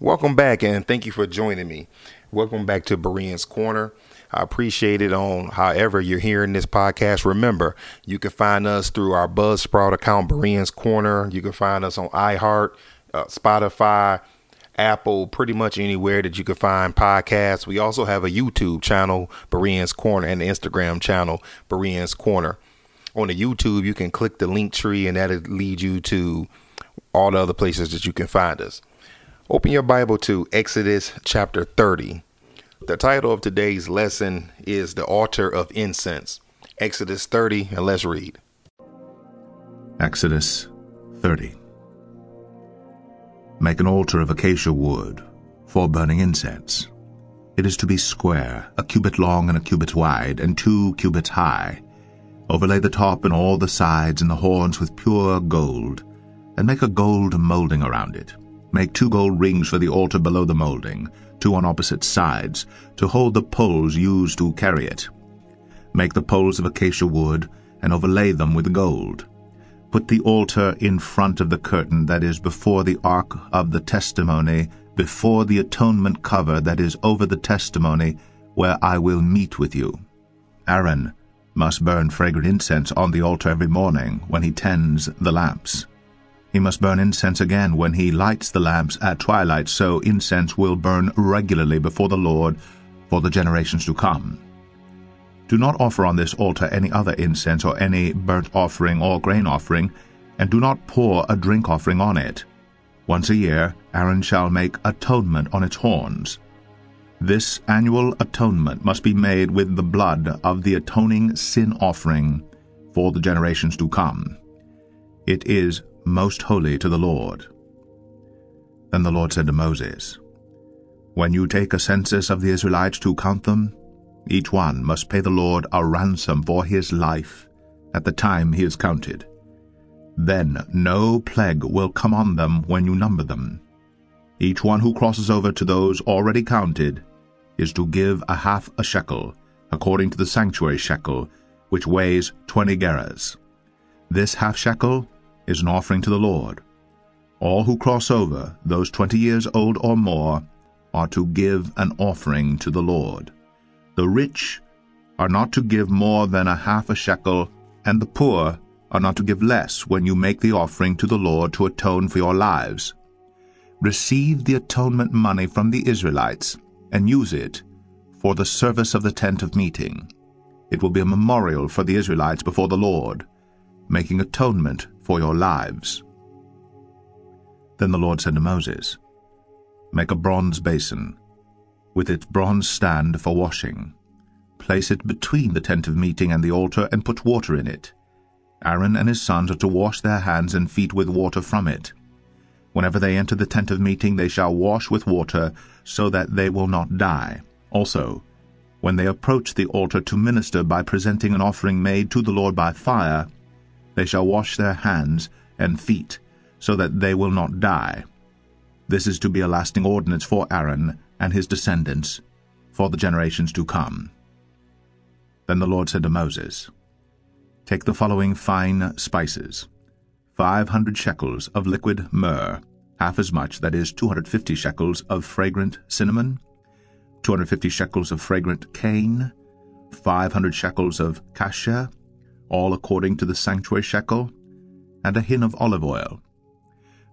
Welcome back and thank you for joining me. Welcome back to Bereans Corner. I appreciate it on however you're hearing this podcast. Remember, you can find us through our Buzzsprout account, Bereans Corner. You can find us on iHeart, uh, Spotify, Apple, pretty much anywhere that you can find podcasts. We also have a YouTube channel, Bereans Corner, and an Instagram channel, Bereans Corner. On the YouTube, you can click the link tree and that'll lead you to all the other places that you can find us. Open your Bible to Exodus chapter 30. The title of today's lesson is The Altar of Incense. Exodus 30, and let's read. Exodus 30. Make an altar of acacia wood for burning incense. It is to be square, a cubit long and a cubit wide, and two cubits high. Overlay the top and all the sides and the horns with pure gold, and make a gold molding around it. Make two gold rings for the altar below the molding, two on opposite sides, to hold the poles used to carry it. Make the poles of acacia wood, and overlay them with gold. Put the altar in front of the curtain that is before the ark of the testimony, before the atonement cover that is over the testimony, where I will meet with you. Aaron must burn fragrant incense on the altar every morning when he tends the lamps. He must burn incense again when he lights the lamps at twilight, so incense will burn regularly before the Lord for the generations to come. Do not offer on this altar any other incense or any burnt offering or grain offering, and do not pour a drink offering on it. Once a year Aaron shall make atonement on its horns. This annual atonement must be made with the blood of the atoning sin offering for the generations to come. It is most holy to the Lord. Then the Lord said to Moses, When you take a census of the Israelites to count them, each one must pay the Lord a ransom for his life at the time he is counted. Then no plague will come on them when you number them. Each one who crosses over to those already counted is to give a half a shekel, according to the sanctuary shekel, which weighs twenty gerahs. This half shekel is an offering to the Lord. All who cross over, those twenty years old or more, are to give an offering to the Lord. The rich are not to give more than a half a shekel, and the poor are not to give less when you make the offering to the Lord to atone for your lives. Receive the atonement money from the Israelites and use it for the service of the tent of meeting. It will be a memorial for the Israelites before the Lord, making atonement for your lives. Then the Lord said to Moses, Make a bronze basin, with its bronze stand for washing. Place it between the tent of meeting and the altar, and put water in it. Aaron and his sons are to wash their hands and feet with water from it. Whenever they enter the tent of meeting, they shall wash with water, so that they will not die. Also, when they approach the altar to minister by presenting an offering made to the Lord by fire, they shall wash their hands and feet, so that they will not die. This is to be a lasting ordinance for Aaron and his descendants for the generations to come. Then the Lord said to Moses, Take the following fine spices, five hundred shekels of liquid myrrh, half as much, that is, two hundred fifty shekels of fragrant cinnamon, two hundred fifty shekels of fragrant cane, five hundred shekels of cassia, all according to the sanctuary shekel, and a hin of olive oil.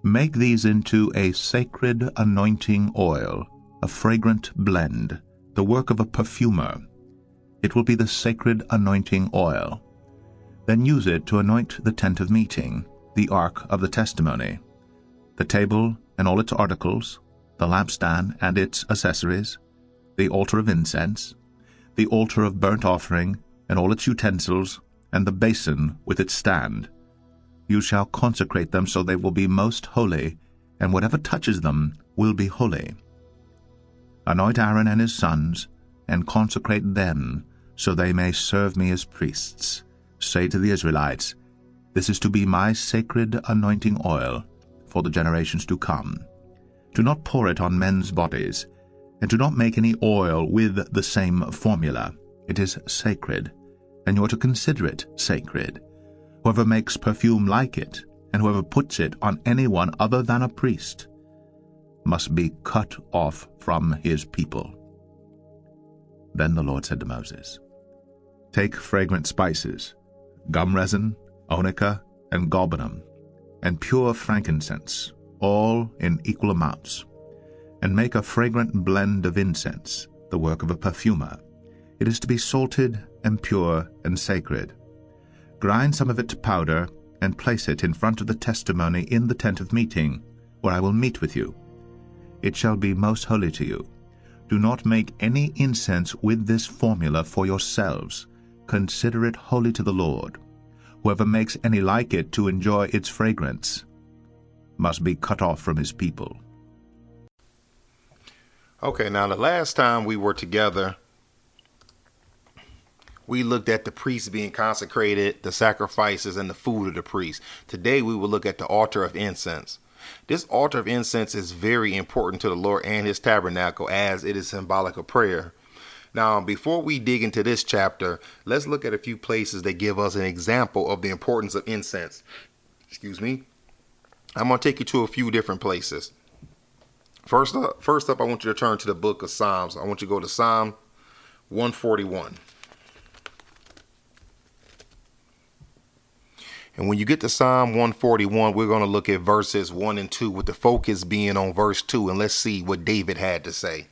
Make these into a sacred anointing oil, a fragrant blend, the work of a perfumer. It will be the sacred anointing oil. Then use it to anoint the tent of meeting, the ark of the testimony, the table and all its articles, the lampstand and its accessories, the altar of incense, the altar of burnt offering and all its utensils, and the basin with its stand. You shall consecrate them so they will be most holy, and whatever touches them will be holy. Anoint Aaron and his sons, and consecrate them, so they may serve me as priests. Say to the Israelites, This is to be my sacred anointing oil for the generations to come. Do not pour it on men's bodies, and do not make any oil with the same formula. It is sacred and you are to consider it sacred. Whoever makes perfume like it, and whoever puts it on anyone other than a priest, must be cut off from his people. Then the Lord said to Moses, Take fragrant spices, gum resin, onycha, and galbanum, and pure frankincense, all in equal amounts, and make a fragrant blend of incense, the work of a perfumer. It is to be salted and pure and sacred. Grind some of it to powder, and place it in front of the testimony in the tent of meeting, where I will meet with you. It shall be most holy to you. Do not make any incense with this formula for yourselves. Consider it holy to the Lord. Whoever makes any like it to enjoy its fragrance must be cut off from his people. Okay, now the last time we were together, we looked at the priests being consecrated, the sacrifices, and the food of the priests. Today we will look at the altar of incense. This altar of incense is very important to the Lord and his tabernacle as it is symbolic of prayer. Now, before we dig into this chapter, let's look at a few places that give us an example of the importance of incense. Excuse me. I'm going to take you to a few different places. First up, first up, I want you to turn to the book of Psalms. I want you to go to Psalm 141. And when you get to Psalm 141, we're going to look at verses 1 and 2 with the focus being on verse 2 and let's see what David had to say.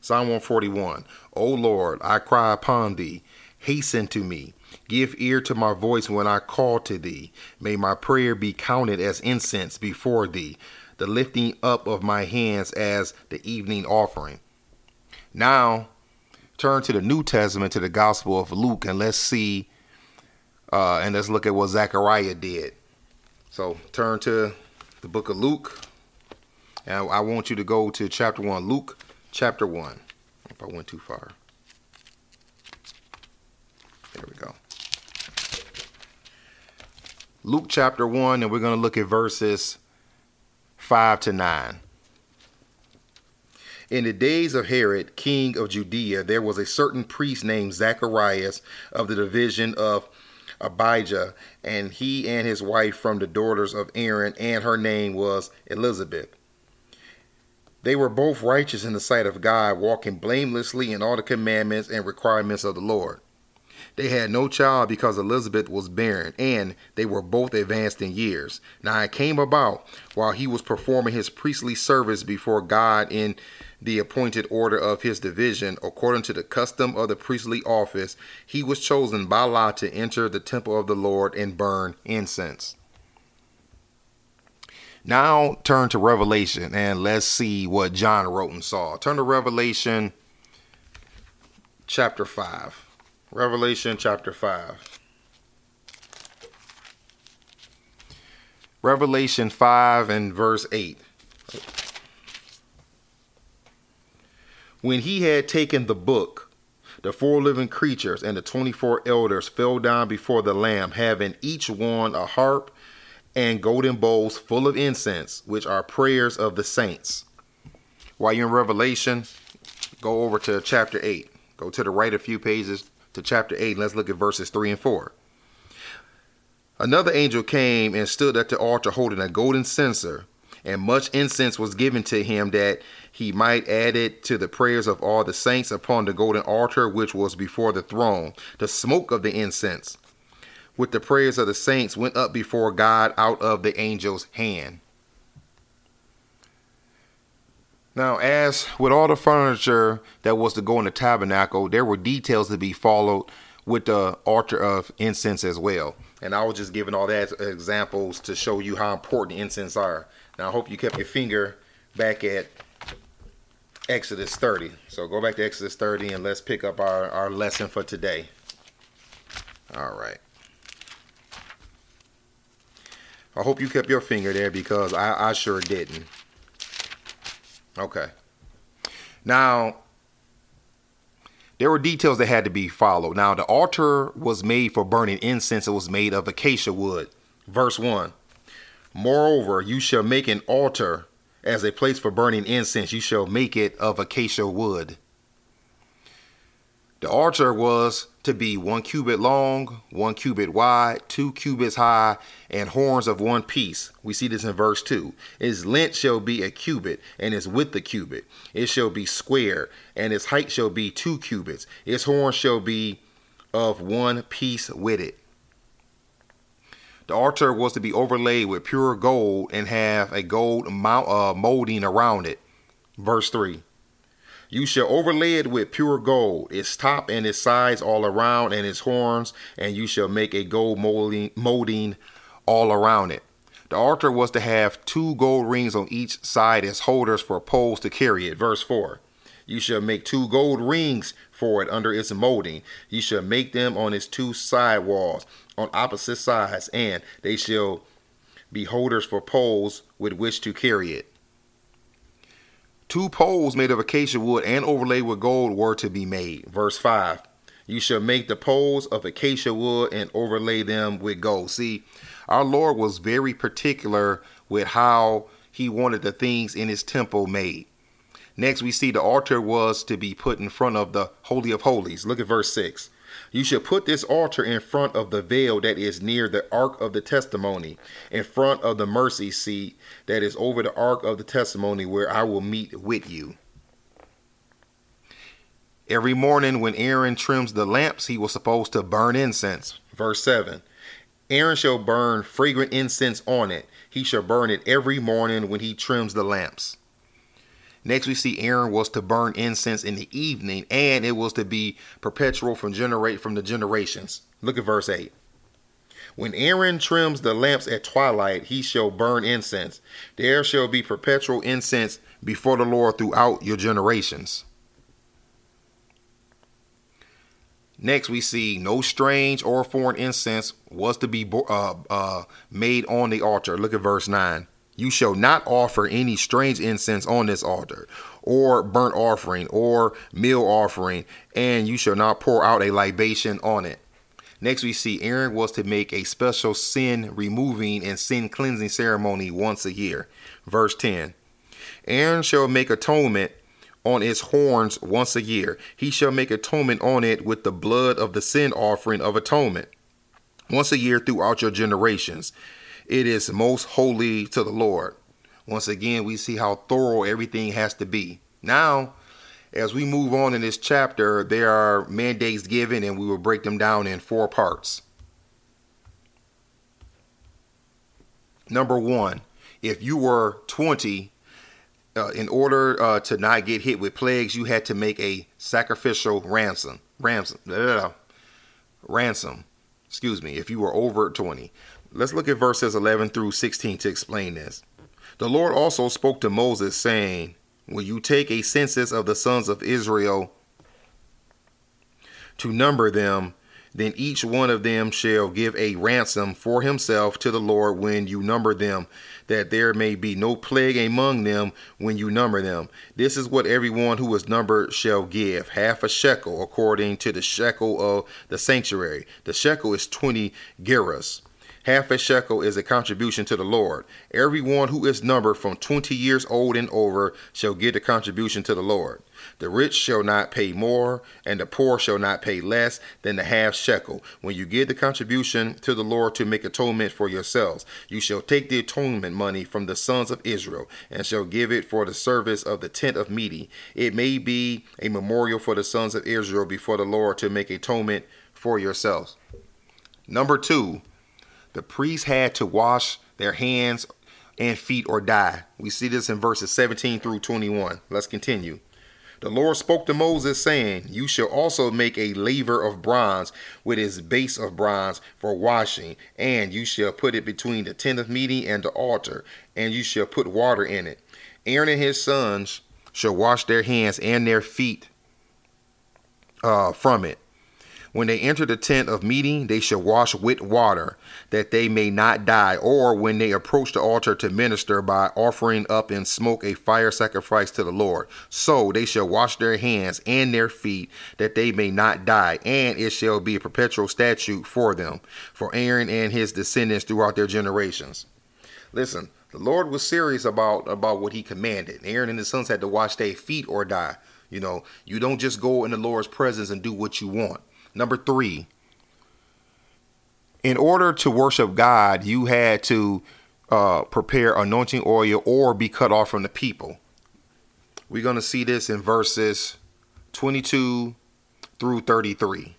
Psalm 141 O Lord, I cry upon thee, hasten to me. Give ear to my voice when I call to thee. May my prayer be counted as incense before thee, the lifting up of my hands as the evening offering. Now, turn to the New Testament, to the Gospel of Luke, and let's see uh, and let's look at what Zechariah did. So turn to the book of Luke. And I want you to go to chapter 1. Luke chapter 1. If I went too far. There we go. Luke chapter 1, and we're going to look at verses 5 to 9. In the days of Herod, king of Judea, there was a certain priest named Zacharias of the division of Abijah, and he and his wife from the daughters of Aaron, and her name was Elizabeth. They were both righteous in the sight of God, walking blamelessly in all the commandments and requirements of the Lord. They had no child because Elizabeth was barren, and they were both advanced in years. Now it came about while he was performing his priestly service before God in the appointed order of his division, according to the custom of the priestly office, he was chosen by lot to enter the temple of the Lord and burn incense. Now turn to Revelation and let's see what John wrote and saw. Turn to Revelation chapter 5. Revelation chapter 5. Revelation 5 and verse 8. When he had taken the book, the four living creatures and the 24 elders fell down before the Lamb, having each one a harp and golden bowls full of incense, which are prayers of the saints. While you're in Revelation, go over to chapter 8. Go to the right a few pages to chapter 8. Let's look at verses 3 and 4. Another angel came and stood at the altar holding a golden censer and much incense was given to him that he might add it to the prayers of all the saints upon the golden altar which was before the throne. The smoke of the incense with the prayers of the saints went up before God out of the angel's hand. Now, as with all the furniture that was to go in the tabernacle, there were details to be followed with the altar of incense as well. And I was just giving all that examples to show you how important incense are. Now, I hope you kept your finger back at Exodus 30. So go back to Exodus 30 and let's pick up our, our lesson for today. All right. I hope you kept your finger there because I, I sure didn't. Okay. Now, there were details that had to be followed. Now, the altar was made for burning incense, it was made of acacia wood. Verse 1 Moreover, you shall make an altar as a place for burning incense. You shall make it of acacia wood. The altar was to be one cubit long, one cubit wide, two cubits high, and horns of one piece. We see this in verse 2. Its length shall be a cubit, and its width a cubit. It shall be square, and its height shall be two cubits. Its horns shall be of one piece with it. The altar was to be overlaid with pure gold and have a gold mount, uh, molding around it. Verse 3 You shall overlay it with pure gold, its top and its sides all around, and its horns, and you shall make a gold molding, molding all around it. The altar was to have two gold rings on each side as holders for poles to carry it. Verse 4 You shall make two gold rings for it under its molding. You shall make them on its two side walls on opposite sides, and they shall be holders for poles with which to carry it. Two poles made of acacia wood and overlaid with gold were to be made. Verse 5 You shall make the poles of acacia wood and overlay them with gold. See, our Lord was very particular with how he wanted the things in his temple made. Next, we see the altar was to be put in front of the Holy of Holies. Look at verse 6. You shall put this altar in front of the veil that is near the ark of the testimony, in front of the mercy seat that is over the ark of the testimony, where I will meet with you. Every morning when Aaron trims the lamps, he was supposed to burn incense. Verse 7 Aaron shall burn fragrant incense on it. He shall burn it every morning when he trims the lamps. Next, we see Aaron was to burn incense in the evening, and it was to be perpetual from generate from the generations. Look at verse 8. When Aaron trims the lamps at twilight, he shall burn incense. There shall be perpetual incense before the Lord throughout your generations. Next, we see no strange or foreign incense was to be uh, uh, made on the altar. Look at verse 9. You shall not offer any strange incense on this altar, or burnt offering, or meal offering, and you shall not pour out a libation on it. Next, we see Aaron was to make a special sin removing and sin cleansing ceremony once a year. Verse 10 Aaron shall make atonement on its horns once a year. He shall make atonement on it with the blood of the sin offering of atonement once a year throughout your generations it is most holy to the Lord. Once again, we see how thorough everything has to be. Now, as we move on in this chapter, there are mandates given, and we will break them down in four parts. Number one, if you were 20, uh, in order uh, to not get hit with plagues, you had to make a sacrificial ransom. Ransom. Blah, blah, blah. Ransom. Excuse me. If you were over 20. Let's look at verses 11 through 16 to explain this. The Lord also spoke to Moses, saying, When you take a census of the sons of Israel to number them, then each one of them shall give a ransom for himself to the Lord when you number them, that there may be no plague among them when you number them. This is what everyone who is numbered shall give half a shekel according to the shekel of the sanctuary. The shekel is 20 gerahs. Half a shekel is a contribution to the Lord. Everyone who is numbered from twenty years old and over shall give a contribution to the Lord. The rich shall not pay more, and the poor shall not pay less than the half shekel. When you give the contribution to the Lord to make atonement for yourselves, you shall take the atonement money from the sons of Israel, and shall give it for the service of the tent of meeting. It may be a memorial for the sons of Israel before the Lord to make atonement for yourselves. Number two, the priests had to wash their hands and feet or die. We see this in verses 17 through 21. Let's continue. The Lord spoke to Moses, saying, You shall also make a laver of bronze with its base of bronze for washing, and you shall put it between the tent of meeting and the altar, and you shall put water in it. Aaron and his sons shall wash their hands and their feet uh, from it when they enter the tent of meeting, they shall wash with water, that they may not die, or when they approach the altar to minister by offering up in smoke a fire sacrifice to the Lord. So they shall wash their hands and their feet, that they may not die, and it shall be a perpetual statute for them, for Aaron and his descendants throughout their generations. Listen, the Lord was serious about, about what he commanded. Aaron and his sons had to wash their feet or die. You know, you don't just go in the Lord's presence and do what you want. Number three, in order to worship God, you had to uh, prepare anointing oil or be cut off from the people. We're going to see this in verses 22 through 33.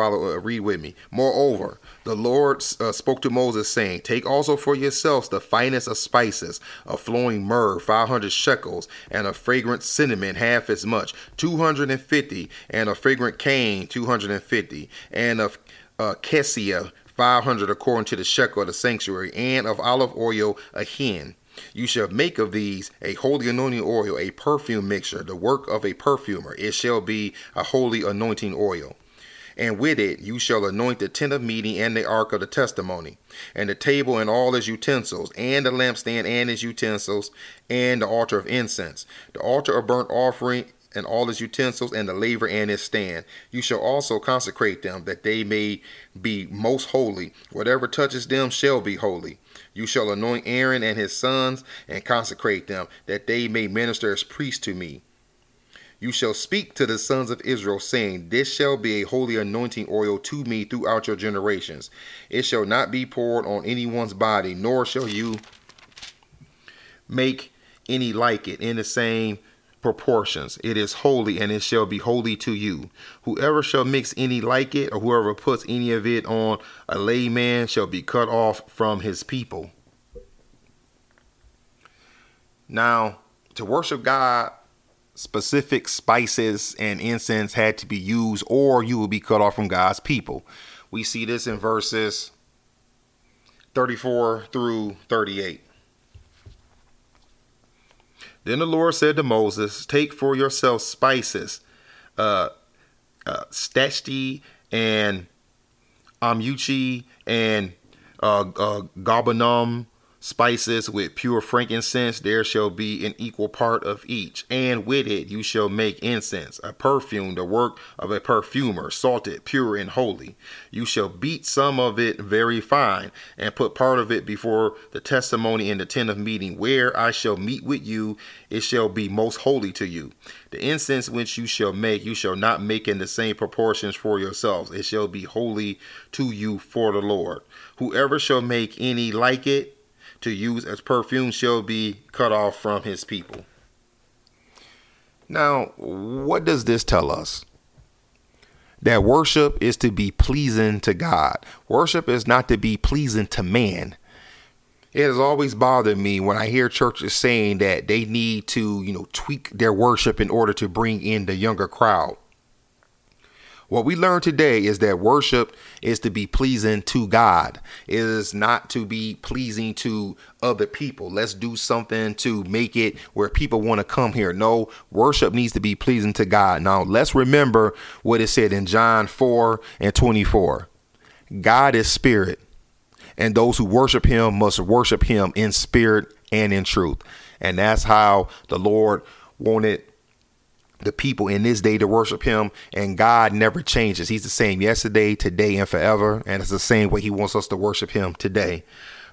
Follow, uh, read with me. Moreover, the Lord uh, spoke to Moses, saying, Take also for yourselves the finest of spices, a flowing myrrh, 500 shekels, and a fragrant cinnamon, half as much, 250, and a fragrant cane, 250, and of uh, cassia, 500 according to the shekel of the sanctuary, and of olive oil, a hin. You shall make of these a holy anointing oil, a perfume mixture, the work of a perfumer. It shall be a holy anointing oil and with it you shall anoint the tent of meeting and the ark of the testimony, and the table and all its utensils, and the lampstand and its utensils, and the altar of incense, the altar of burnt offering and all its utensils, and the laver and its stand. You shall also consecrate them, that they may be most holy. Whatever touches them shall be holy. You shall anoint Aaron and his sons, and consecrate them, that they may minister as priests to me. You shall speak to the sons of Israel, saying, This shall be a holy anointing oil to me throughout your generations. It shall not be poured on anyone's body, nor shall you make any like it in the same proportions. It is holy, and it shall be holy to you. Whoever shall mix any like it, or whoever puts any of it on a layman, shall be cut off from his people. Now, to worship God specific spices and incense had to be used, or you will be cut off from God's people. We see this in verses 34 through 38. Then the Lord said to Moses, Take for yourself spices, uh, uh, and amuchi and uh, uh, spices with pure frankincense there shall be an equal part of each. And with it you shall make incense a perfume the work of a perfumer salted pure and holy. You shall beat some of it very fine and put part of it before the testimony in the tent of meeting. Where i shall meet with you it shall be most holy to you. The incense which you shall make you shall not make in the same proportions for yourselves. It shall be holy to you for the lord. Whoever shall make any like it to use as perfume shall be cut off from his people. Now, what does this tell us? That worship is to be pleasing to God. Worship is not to be pleasing to man. It has always bothered me when I hear churches saying that they need to, you know, tweak their worship in order to bring in the younger crowd. What we learned today is that worship is to be pleasing to God. It is not to be pleasing to other people. Let's do something to make it where people want to come here. No, worship needs to be pleasing to God. Now, let's remember what it said in John 4 and 24. God is spirit, and those who worship him must worship him in spirit and in truth. And that's how the Lord wanted the people in this day to worship him and God never changes. He's the same yesterday, today, and forever. And it's the same way he wants us to worship him today.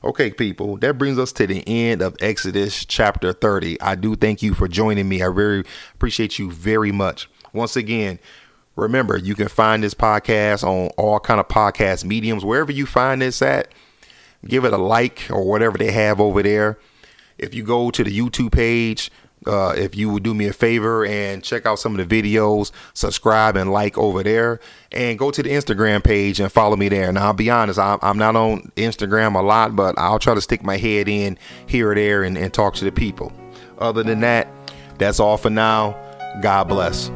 Okay, people, that brings us to the end of Exodus chapter 30. I do thank you for joining me. I very appreciate you very much. Once again, remember you can find this podcast on all kind of podcast mediums wherever you find this at. Give it a like or whatever they have over there. If you go to the YouTube page, uh, if you would do me a favor and check out some of the videos, subscribe and like over there, and go to the Instagram page and follow me there. Now, I'll be honest, I'm, I'm not on Instagram a lot, but I'll try to stick my head in here or there and, and talk to the people. Other than that, that's all for now. God bless.